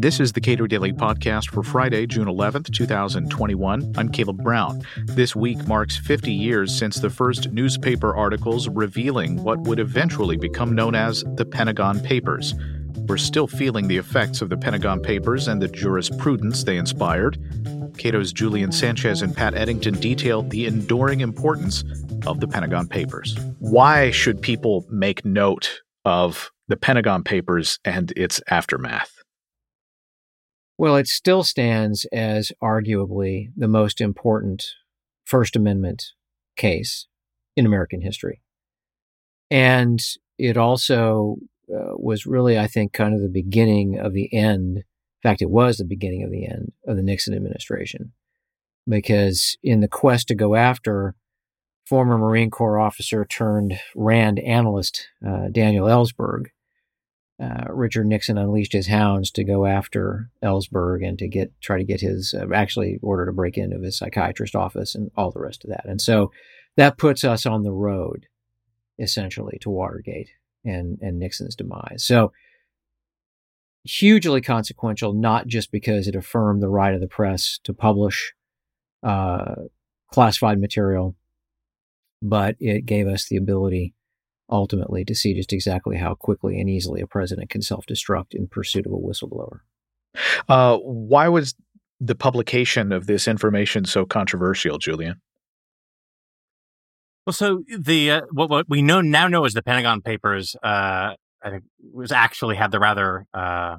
This is the Cato Daily Podcast for Friday, June 11th, 2021. I'm Caleb Brown. This week marks 50 years since the first newspaper articles revealing what would eventually become known as the Pentagon Papers. We're still feeling the effects of the Pentagon Papers and the jurisprudence they inspired. Cato's Julian Sanchez and Pat Eddington detailed the enduring importance of the Pentagon Papers. Why should people make note of the Pentagon Papers and its aftermath? Well, it still stands as arguably the most important First Amendment case in American history. And it also uh, was really, I think, kind of the beginning of the end. In fact, it was the beginning of the end of the Nixon administration. Because in the quest to go after former Marine Corps officer turned RAND analyst uh, Daniel Ellsberg, uh, Richard Nixon unleashed his hounds to go after Ellsberg and to get try to get his uh, actually order to break into his psychiatrist office and all the rest of that. And so that puts us on the road essentially to Watergate and and Nixon's demise. So hugely consequential, not just because it affirmed the right of the press to publish uh, classified material, but it gave us the ability ultimately to see just exactly how quickly and easily a president can self destruct in pursuit of a whistleblower. Uh, why was the publication of this information so controversial, Julian? Well, so the uh, what, what we know now know is the Pentagon Papers. Uh, I think was actually had the rather uh,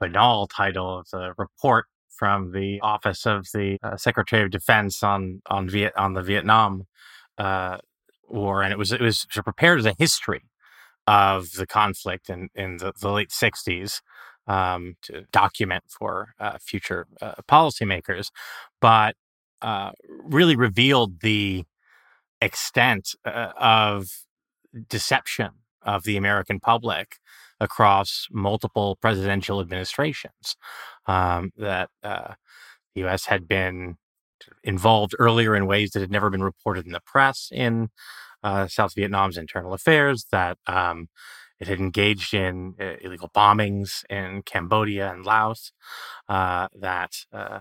banal title of the report from the Office of the uh, Secretary of Defense on on Viet on the Vietnam uh, War, and it was it was prepared as a history of the conflict in in the, the late '60s um, to document for uh, future uh, policymakers, but uh, really revealed the extent uh, of deception of the American public across multiple presidential administrations. Um, that uh, the U.S. had been involved earlier in ways that had never been reported in the press in uh, South Vietnam's internal affairs, that um, it had engaged in uh, illegal bombings in Cambodia and Laos, uh, that uh,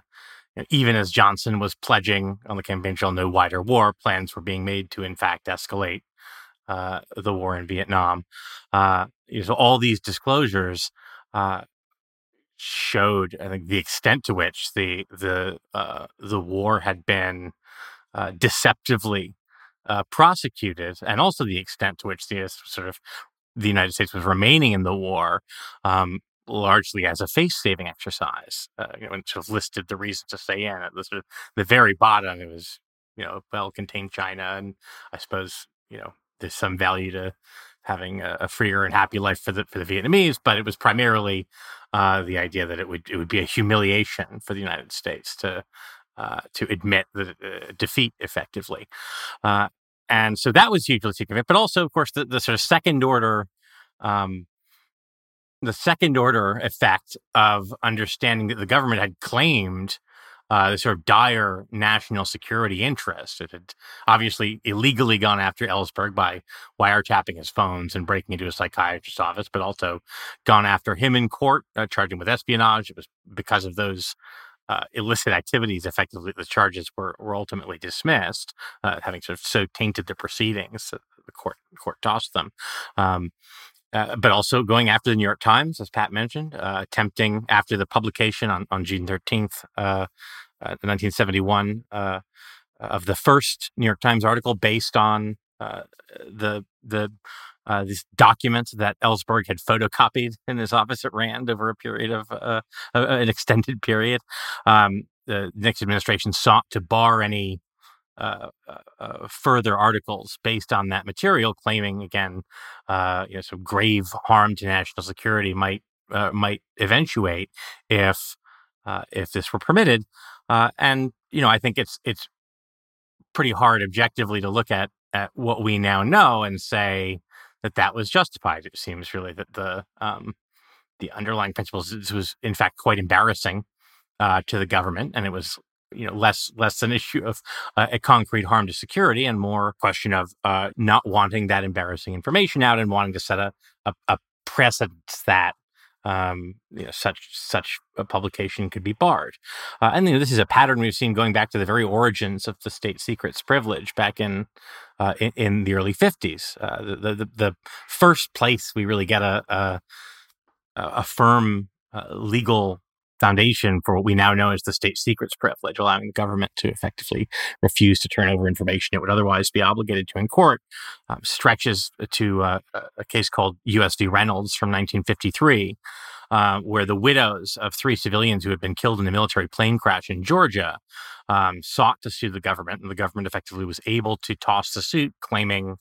even as Johnson was pledging on the campaign trail no wider war, plans were being made to, in fact, escalate uh, the war in Vietnam. Uh, so all these disclosures showed, I think, the extent to which the the uh, the war had been uh, deceptively uh, prosecuted, and also the extent to which the sort of the United States was remaining in the war, um, largely as a face-saving exercise. Uh, you know, and sort of listed the reasons to stay in. At the sort of the very bottom, it was you know well contained China, and I suppose you know there's some value to having a, a, freer and happy life for the for the Vietnamese, but it was primarily uh, the idea that it would it would be a humiliation for the United States to uh, to admit the uh, defeat effectively, uh, and so that was hugely significant. But also, of course, the, the sort of second order. Um, the second order effect of understanding that the government had claimed uh, the sort of dire national security interest. It had obviously illegally gone after Ellsberg by wiretapping his phones and breaking into a psychiatrist's office, but also gone after him in court, uh, charging with espionage. It was because of those uh, illicit activities, effectively, the charges were, were ultimately dismissed, uh, having sort of so tainted the proceedings that the court court tossed them. Um, uh, but also going after the New York Times, as Pat mentioned, uh, attempting after the publication on, on June 13th, uh, 1971, uh, of the first New York Times article based on uh, the the these documents that Ellsberg had photocopied in his office at Rand over a period of an extended period. Um, the Nixon administration sought to bar any uh, uh, further articles based on that material, claiming again, uh, you know, some grave harm to national security might might eventuate if if this were permitted. and you know, I think it's it's pretty hard objectively to look at at what we now know and say that that was justified. It seems really that the um, the underlying principles was in fact quite embarrassing uh, to the government, and it was you know less less an issue of uh, a concrete harm to security and more question of uh, not wanting that embarrassing information out and wanting to set a, a, a that um, you know, such such a publication could be barred. Uh, and you know, this is a pattern we've seen going back to the very origins of the state secrets privilege back in uh, in, in, the early fifties. Uh, the, the, the first place we really get a a, a firm uh, legal foundation for what we now know as the state secrets privilege, allowing the government to effectively refuse to turn over information it would otherwise be obligated to in court, um, stretches to uh, a case called U.S. v. Reynolds from 1953, uh, where the widows of three civilians who had been killed in a military plane crash in Georgia um, sought to sue the government, and the government effectively was able to toss the suit, claiming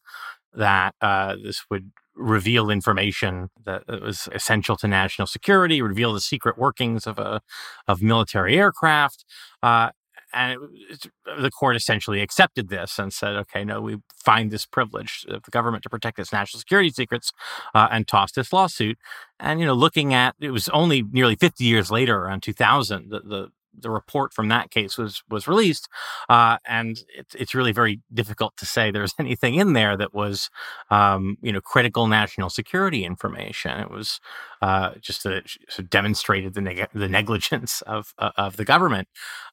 that uh, this would reveal information that was essential to national security, reveal the secret workings of a of military aircraft. Uh, and it, the court essentially accepted this and said, okay, no, we find this privilege of the government to protect its national security secrets uh, and tossed this lawsuit. And, you know, looking at it was only nearly 50 years later, around 2000, that the the report from that case was was released, uh, and it's it's really very difficult to say there's anything in there that was, um, you know, critical national security information. It was uh, just a, demonstrated the neg- the negligence of uh, of the government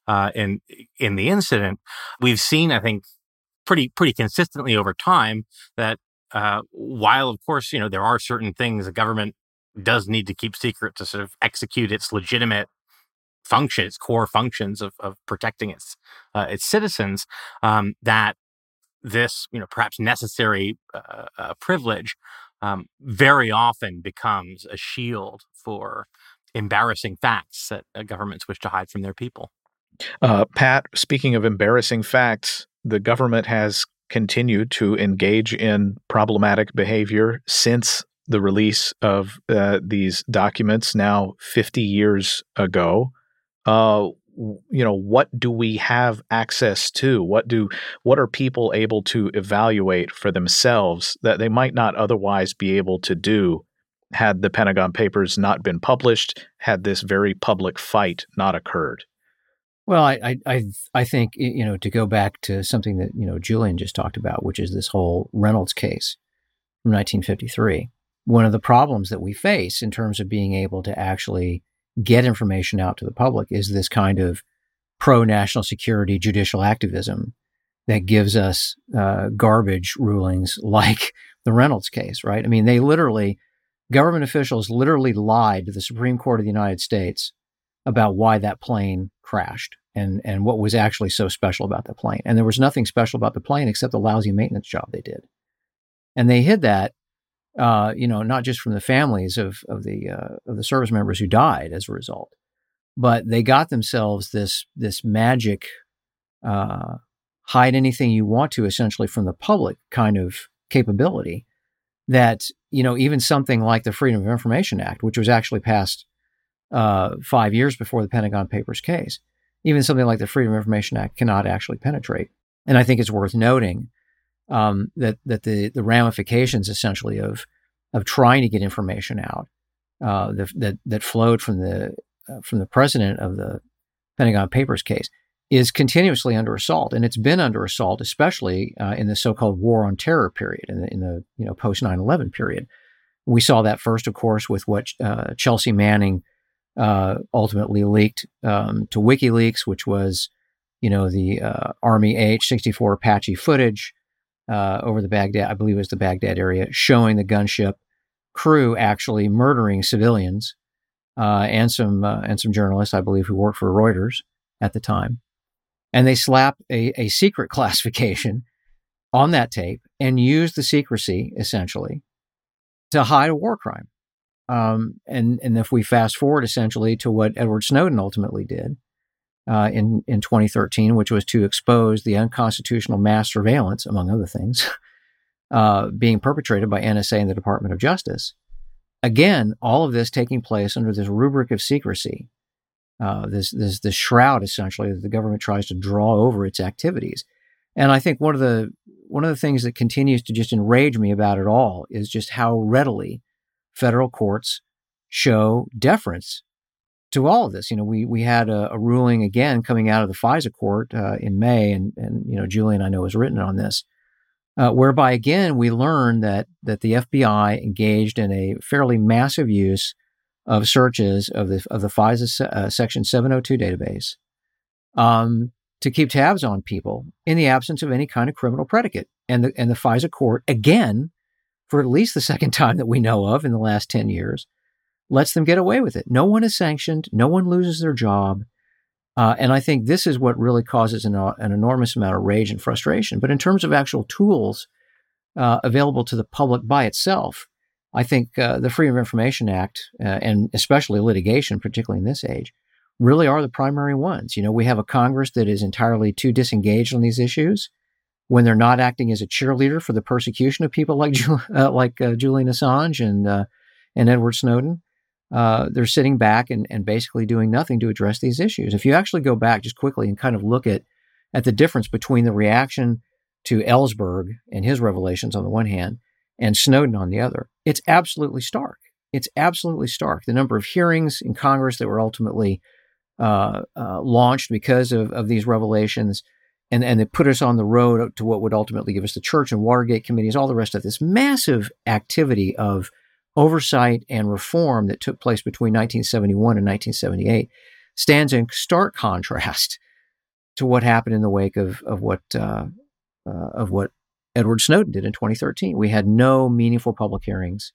uh, in in the incident. We've seen, I think, pretty pretty consistently over time that uh, while of course you know there are certain things the government does need to keep secret to sort of execute its legitimate function, its core functions of, of protecting its uh, its citizens, um, that this you know perhaps necessary uh, uh, privilege um, very often becomes a shield for embarrassing facts that uh, governments wish to hide from their people. Uh, Pat, speaking of embarrassing facts, the government has continued to engage in problematic behavior since the release of uh, these documents now 50 years ago uh, you know what do we have access to? What do what are people able to evaluate for themselves that they might not otherwise be able to do had the pentagon papers not been published had this very public fight not occurred? Well i i i think you know to go back to something that you know julian just talked about which is this whole reynolds case from 1953 one of the problems that we face in terms of being able to actually get information out to the public is this kind of pro national security judicial activism that gives us uh, garbage rulings like the Reynolds case, right? I mean, they literally, government officials literally lied to the Supreme Court of the United States about why that plane crashed and, and what was actually so special about the plane. And there was nothing special about the plane except the lousy maintenance job they did. And they hid that uh, you know, not just from the families of of the uh, of the service members who died as a result, but they got themselves this this magic uh, hide anything you want to essentially from the public kind of capability that you know even something like the Freedom of Information Act, which was actually passed uh, five years before the Pentagon Papers case, even something like the Freedom of Information Act cannot actually penetrate. And I think it's worth noting um, that that the the ramifications essentially of of trying to get information out uh, that, that that flowed from the uh, from the president of the Pentagon Papers case is continuously under assault, and it's been under assault, especially uh, in the so-called War on Terror period, in the, in the you know post 9/11 period. We saw that first, of course, with what uh, Chelsea Manning uh, ultimately leaked um, to WikiLeaks, which was you know the uh, Army AH-64 Apache footage uh, over the Baghdad, I believe it was the Baghdad area, showing the gunship crew actually murdering civilians uh, and some uh, and some journalists, I believe, who worked for Reuters at the time. And they slapped a, a secret classification on that tape and used the secrecy essentially to hide a war crime. Um, and and if we fast forward essentially to what Edward Snowden ultimately did, uh, in in 2013, which was to expose the unconstitutional mass surveillance, among other things, uh, being perpetrated by NSA and the Department of Justice. Again, all of this taking place under this rubric of secrecy, uh, this this this shroud essentially that the government tries to draw over its activities. And I think one of the one of the things that continues to just enrage me about it all is just how readily federal courts show deference to all of this. You know, we we had a, a ruling again coming out of the FISA court uh, in May, and and you know, Julian I know has written on this uh, whereby again we learned that that the FBI engaged in a fairly massive use of searches of the of the FISA uh, Section 702 database um, to keep tabs on people in the absence of any kind of criminal predicate. And the and the FISA court again, for at least the second time that we know of in the last 10 years, lets them get away with it. No one is sanctioned. No one loses their job. Uh, and I think this is what really causes an, uh, an, enormous amount of rage and frustration. But in terms of actual tools uh, available to the public by itself, I think uh, the Freedom of Information Act, uh, and especially litigation, particularly in this age, really are the primary ones. You know, we have a Congress that is entirely too disengaged on these issues when they're not acting as a cheerleader for the persecution of people like uh, like Julian Assange and and Edward Snowden. Uh, they're sitting back and, and basically doing nothing to address these issues. If you actually go back just quickly and kind of look at at the difference between the reaction to Ellsberg and his revelations on the one hand and Snowden on the other, it's absolutely stark. It's absolutely stark. The number of hearings in Congress that were ultimately uh, uh, launched because of, of these revelations. And, and it put us on the road to what would ultimately give us the Church and Watergate committees, all the rest of this massive activity of oversight and reform that took place between 1971 and 1978 stands in stark contrast to what happened in the wake of, of what uh, uh, of what Edward Snowden did in 2013. We had no meaningful public hearings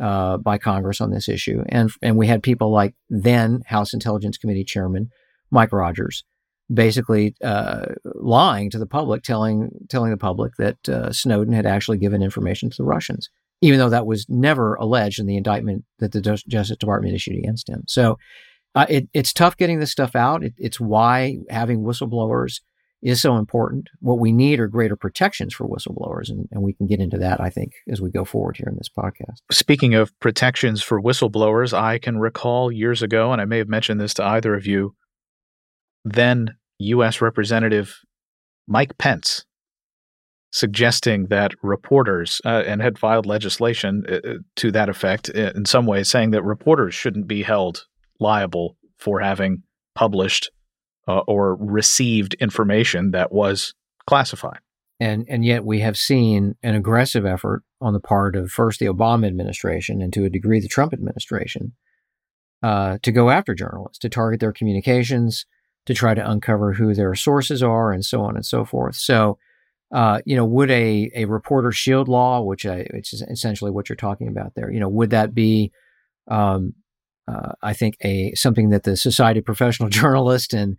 uh, by Congress on this issue. And, and we had people like then House Intelligence Committee Chairman Mike Rogers basically uh, lying to the public, telling, telling the public that uh, Snowden had actually given information to the Russians, even though that was never alleged in the indictment that the Justice Department issued against him. So uh, it, it's tough getting this stuff out. It, it's why having whistleblowers is so important. What we need are greater protections for whistleblowers, and, and we can get into that, I think, as we go forward here in this podcast. Speaking of protections for whistleblowers, I can recall years ago, and I may have mentioned this to either of you, then U.S. Representative Mike Pence suggesting that reporters, uh, and had filed legislation uh, uh to that effect uh, in some ways, saying that reporters shouldn't be held liable for having published uh, or received information that was classified. And, and yet we have seen an aggressive effort on the part of first the Obama administration and to a degree the Trump administration uh, to go after journalists, to target their communications, to try to uncover who their sources are, and so on and so forth. So, uh, you know, would a, a reporter shield law, which, I, which is essentially what you're talking about there, you know, would that be, um, uh, I think, a something that the Society of Professional Journalists and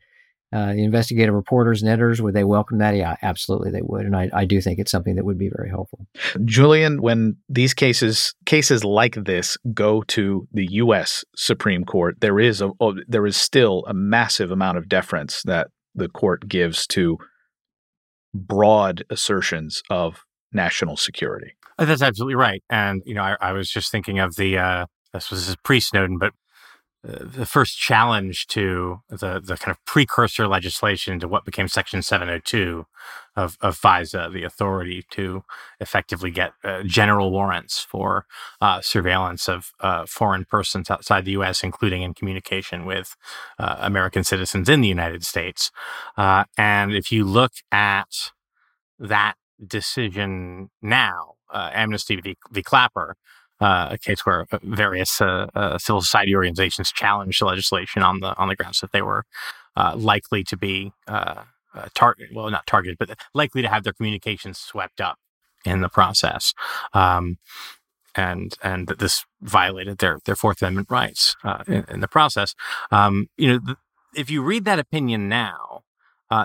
uh, the investigative reporters and editors, would they welcome that? Yeah, absolutely they would. And I, I do think it's something that would be very helpful. Julian, when these cases cases like this go to the U.S. Supreme Court, there is a oh, there is still a massive amount of deference that the court gives to broad assertions of national security. Uh, that's absolutely right. And you know, I, I was just thinking of the uh, this was pre Snowden, but the first challenge to the, the kind of precursor legislation to what became Section 702 of, of FISA, the authority to effectively get uh, general warrants for uh, surveillance of uh, foreign persons outside the U.S., including in communication with uh, American citizens in the United States. Uh, and if you look at that decision now, uh, Amnesty v. v. Clapper, uh, a case where various uh, uh, civil society organizations challenged legislation on the on the grounds that they were likely to be uh, targeted, well, not targeted, but likely to have their communications swept up in the process, um, and and that this violated their their Fourth Amendment rights in, in, the process. Um, you know, th- if you read that opinion now.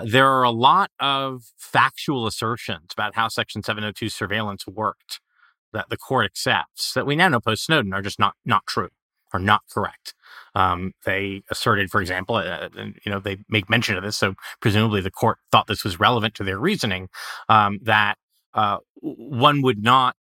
there are a lot of factual assertions about how Section 702 surveillance worked that the court accepts that we now know post Snowden are just not not true are not correct. Um, they asserted, for example, uh, you know, they make mention of this, so presumably the court thought this was relevant to their reasoning um, that uh, one would not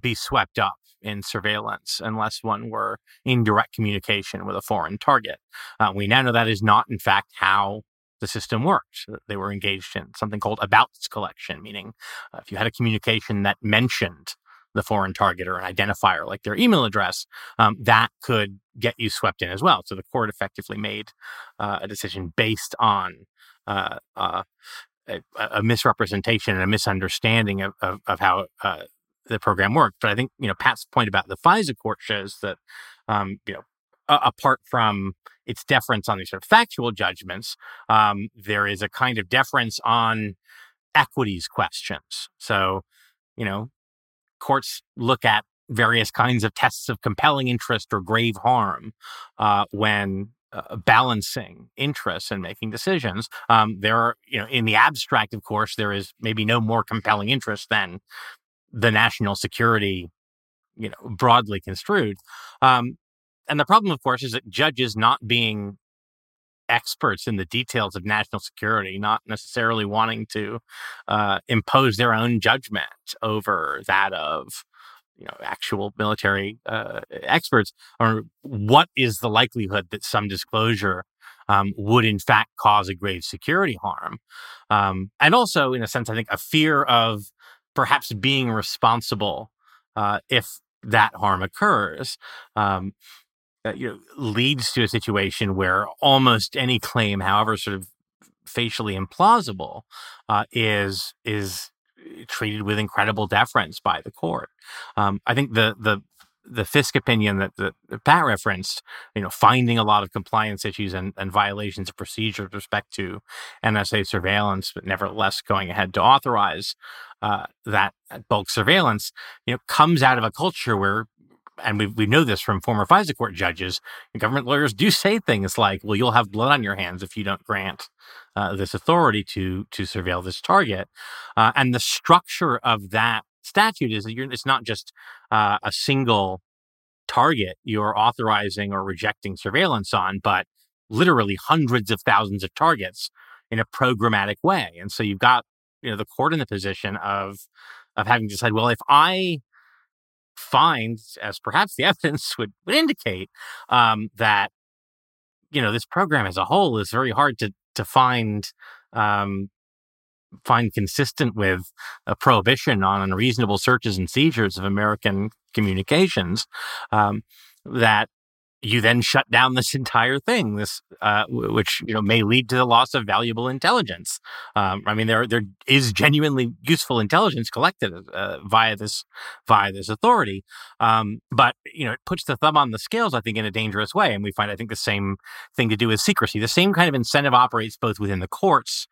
be swept up in surveillance unless one were in direct communication with a foreign target. Uh, we now know that is not, in fact, how the system worked. They were engaged in something called abouts collection, meaning uh, if you had a communication that mentioned the foreign target or an identifier like their email address, um, that could get you swept in as well. So the court effectively made uh, a decision based on uh, uh, a, a, misrepresentation and a misunderstanding of, of, of how uh, the program worked. But I think you know Pat's point about the FISA court shows that um, you know apart from its deference on these sort of factual judgments, um, there is a kind of deference on equities questions. So, you know, courts look at various kinds of tests of compelling interest or grave harm uh, when uh, balancing interests and making decisions. Um, there are, you know, in the abstract, of course, there is maybe no more compelling interest than the national security, you know, broadly construed. Um, and the problem, of course, is that judges not being experts in the details of national security, not necessarily wanting to uh, impose their own judgment over that of you know actual military uh, experts, or what is the likelihood that some disclosure um, would in fact cause a grave security harm, um, and also in a sense, I think a fear of perhaps being responsible uh, if that harm occurs. Um, uh, you know, leads to a situation where almost any claim, however sort of facially implausible, uh, is is eh, treated with incredible deference by the court. Um, I think the the the FISC opinion that, that, Pat referenced, you know, finding a lot of compliance issues and, and violations of procedure with respect to NSA surveillance, but nevertheless going ahead to authorize uh, that bulk surveillance, you know, comes out of a culture where and we we know this from former FISA court judges, and government lawyers do say things like, "Well, you'll have blood on your hands if you don't grant uh, this authority to to surveil this target." Uh, and the structure of that statute is that it's not just uh, a single target you're authorizing or rejecting surveillance on, but literally hundreds of thousands of targets in a programmatic way. And so you've got you know the court in the position of of having to decide, well, if I find, as perhaps the evidence would, would indicate, um, that you know this program as a whole is very hard to to find um, find consistent with a prohibition on unreasonable searches and seizures of American communications. Um, that you then shut down this entire thing, this uh, which you know may lead to the loss of valuable intelligence. Um, I mean, there there is genuinely useful intelligence collected uh, via this via this authority, um, but you know it puts the thumb on the scales. I think in a dangerous way, and we find I think the same thing to do with secrecy. The same kind of incentive operates both within the courts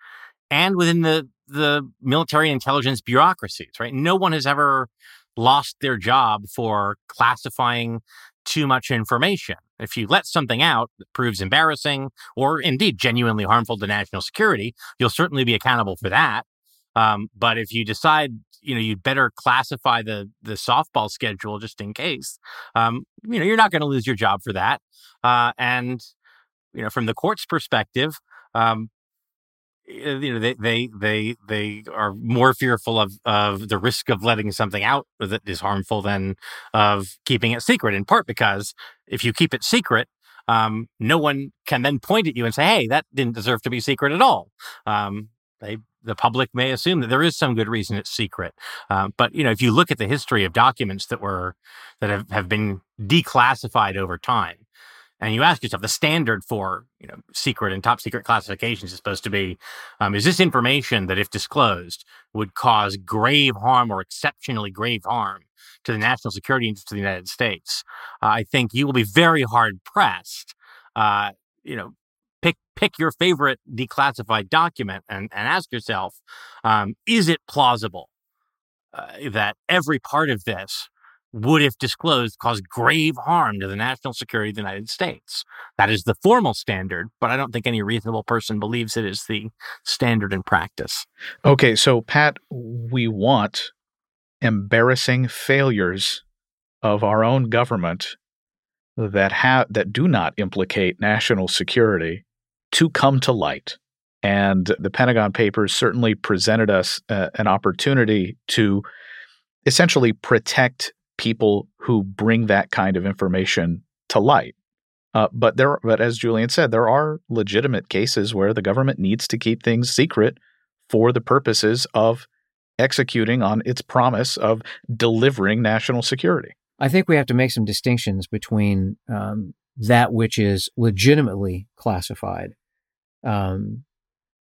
and within the the military intelligence bureaucracies. Right, no one has ever lost their job for classifying too much information. If you let something out that proves embarrassing or indeed genuinely harmful to national security, you'll certainly be accountable for that. Um, but if you decide, you know, you'd better classify the the softball schedule just in case, um, you know, you're not going to lose your job for that. Uh, and you know, from the court's perspective, um, you know they they they they are more fearful of of the risk of letting something out that is harmful than of keeping it secret in part because if you keep it secret um, no one can then point at you and say hey that didn't deserve to be secret at all. Um, they the public may assume that there is some good reason it's secret. Um, but you know if you look at the history of documents that were that have, have been declassified over time and you ask yourself the standard for you know secret and top secret classifications is supposed to be um, is this information that if disclosed would cause grave harm or exceptionally grave harm to the national security interest of the united states? Uh, i think you will be very hard pressed uh, you know pick pick your favorite declassified document and, and ask yourself um, is it plausible uh, that every part of this would, if disclosed, cause grave harm to the national security of the United States. That is the formal standard, but I don't think any reasonable person believes it is the standard in practice. Okay, so Pat, we want embarrassing failures of our own government that have that do not implicate national security to come to light. And the Pentagon Papers certainly presented us uh, an opportunity to essentially protect people who bring that kind of information to light. Uh, but there, but as Julian said, there are legitimate cases where the government needs to keep things secret for the purposes of executing on its promise of delivering national security. I think we have to make some distinctions between um, that which is legitimately classified um,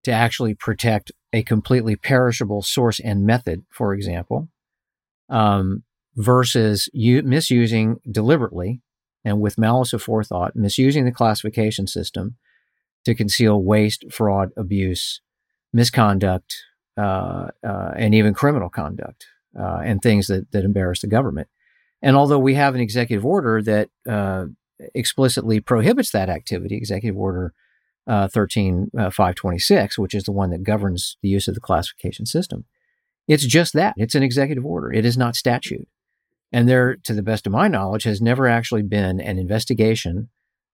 to actually protect a completely perishable source and method, for example, um, versus misusing deliberately and with malice aforethought, misusing the classification system to conceal waste, fraud, abuse, misconduct, uh, uh, and even criminal conduct uh, and things that, that embarrass the government. And although we have an executive order that uh, explicitly prohibits that activity, Executive Order uh, 13526, which is the one that governs the use of the classification system, it's just that. It's an executive order. It is not statute. And there, to the best of my knowledge, has never actually been an investigation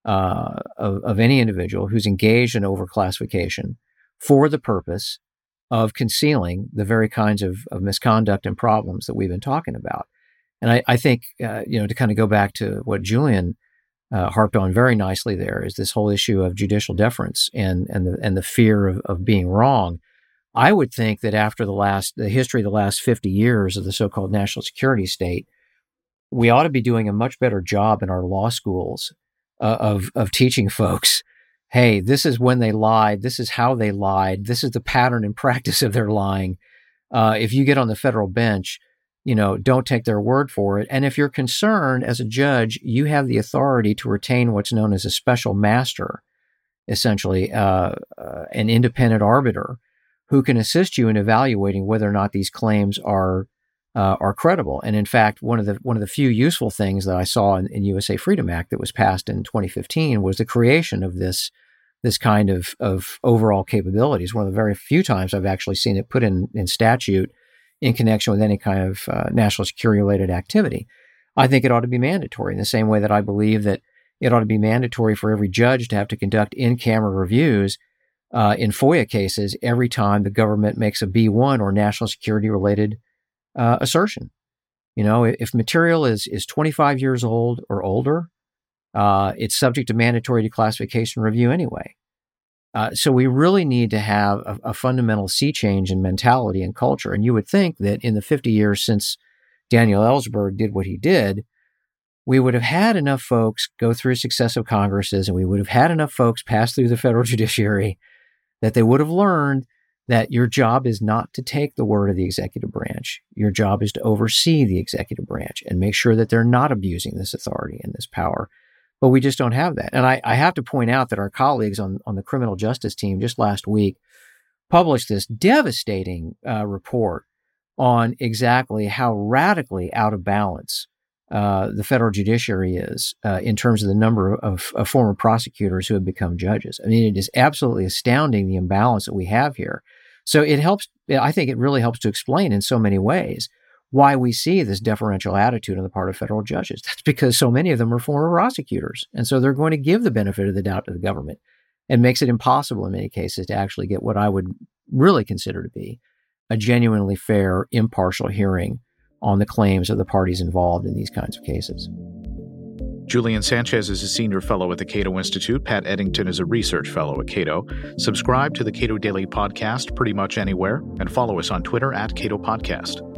uh, of, of any individual who's engaged in overclassification for the purpose of concealing the very kinds of, of misconduct and problems that we've been talking about. And I, I think, uh, you know, to kind of go back to what Julian uh, harped on very nicely there is this whole issue of judicial deference and and the and the fear of, of being wrong. I would think that after the last the history of the last 50 years of the so-called national security state, we ought to be doing a much better job in our law schools uh, of of teaching folks hey, this is when they lied. This is how they lied. This is the pattern and practice of their lying. Uh, if you get on the federal bench, you know, don't take their word for it. And if you're concerned as a judge, you have the authority to retain what's known as a special master, essentially uh, uh, an independent arbiter who can assist you in evaluating whether or not these claims are uh, are credible. And in fact, one of the one of the few useful things that I saw in, in, USA Freedom Act that was passed in 2015 was the creation of this this kind of of overall capabilities. One of the very few times I've actually seen it put in in statute in connection with any kind of uh, national security related activity. I think it ought to be mandatory in the same way that I believe that it ought to be mandatory for every judge to have to conduct in camera reviews uh, in FOIA cases every time the government makes a B1 or national security related uh, assertion. You know, if material is is 25 years old or older, uh, it's subject to mandatory declassification review anyway. Uh, so we really need to have a, a, fundamental sea change in mentality and culture. And you would think that in the 50 years since Daniel Ellsberg did what he did, we would have had enough folks go through successive Congresses and we would have had enough folks pass through the federal judiciary that they would have learned that your job is not to take the word of the executive branch. Your job is to oversee the executive branch and make sure that they're not abusing this authority and this power. But we just don't have that. And I, I have to point out that our colleagues on, on the criminal justice team just last week published this devastating uh, report on exactly how radically out of balance uh, the federal judiciary is uh, in terms of the number of, of, former prosecutors who have become judges. I mean, it is absolutely astounding the imbalance that we have here. So it helps, I think it really helps to explain in so many ways why we see this deferential attitude on the part of federal judges. That's because so many of them are former prosecutors. And so they're going to give the benefit of the doubt to the government and makes it impossible in many cases to actually get what I would really consider to be a genuinely fair, impartial hearing on the claims of the parties involved in these kinds of cases. Julian Sanchez is a senior fellow at the Cato Institute. Pat Eddington is a research fellow at Cato. Subscribe to the Cato Daily Podcast pretty much anywhere and follow us on Twitter at Cato Podcast.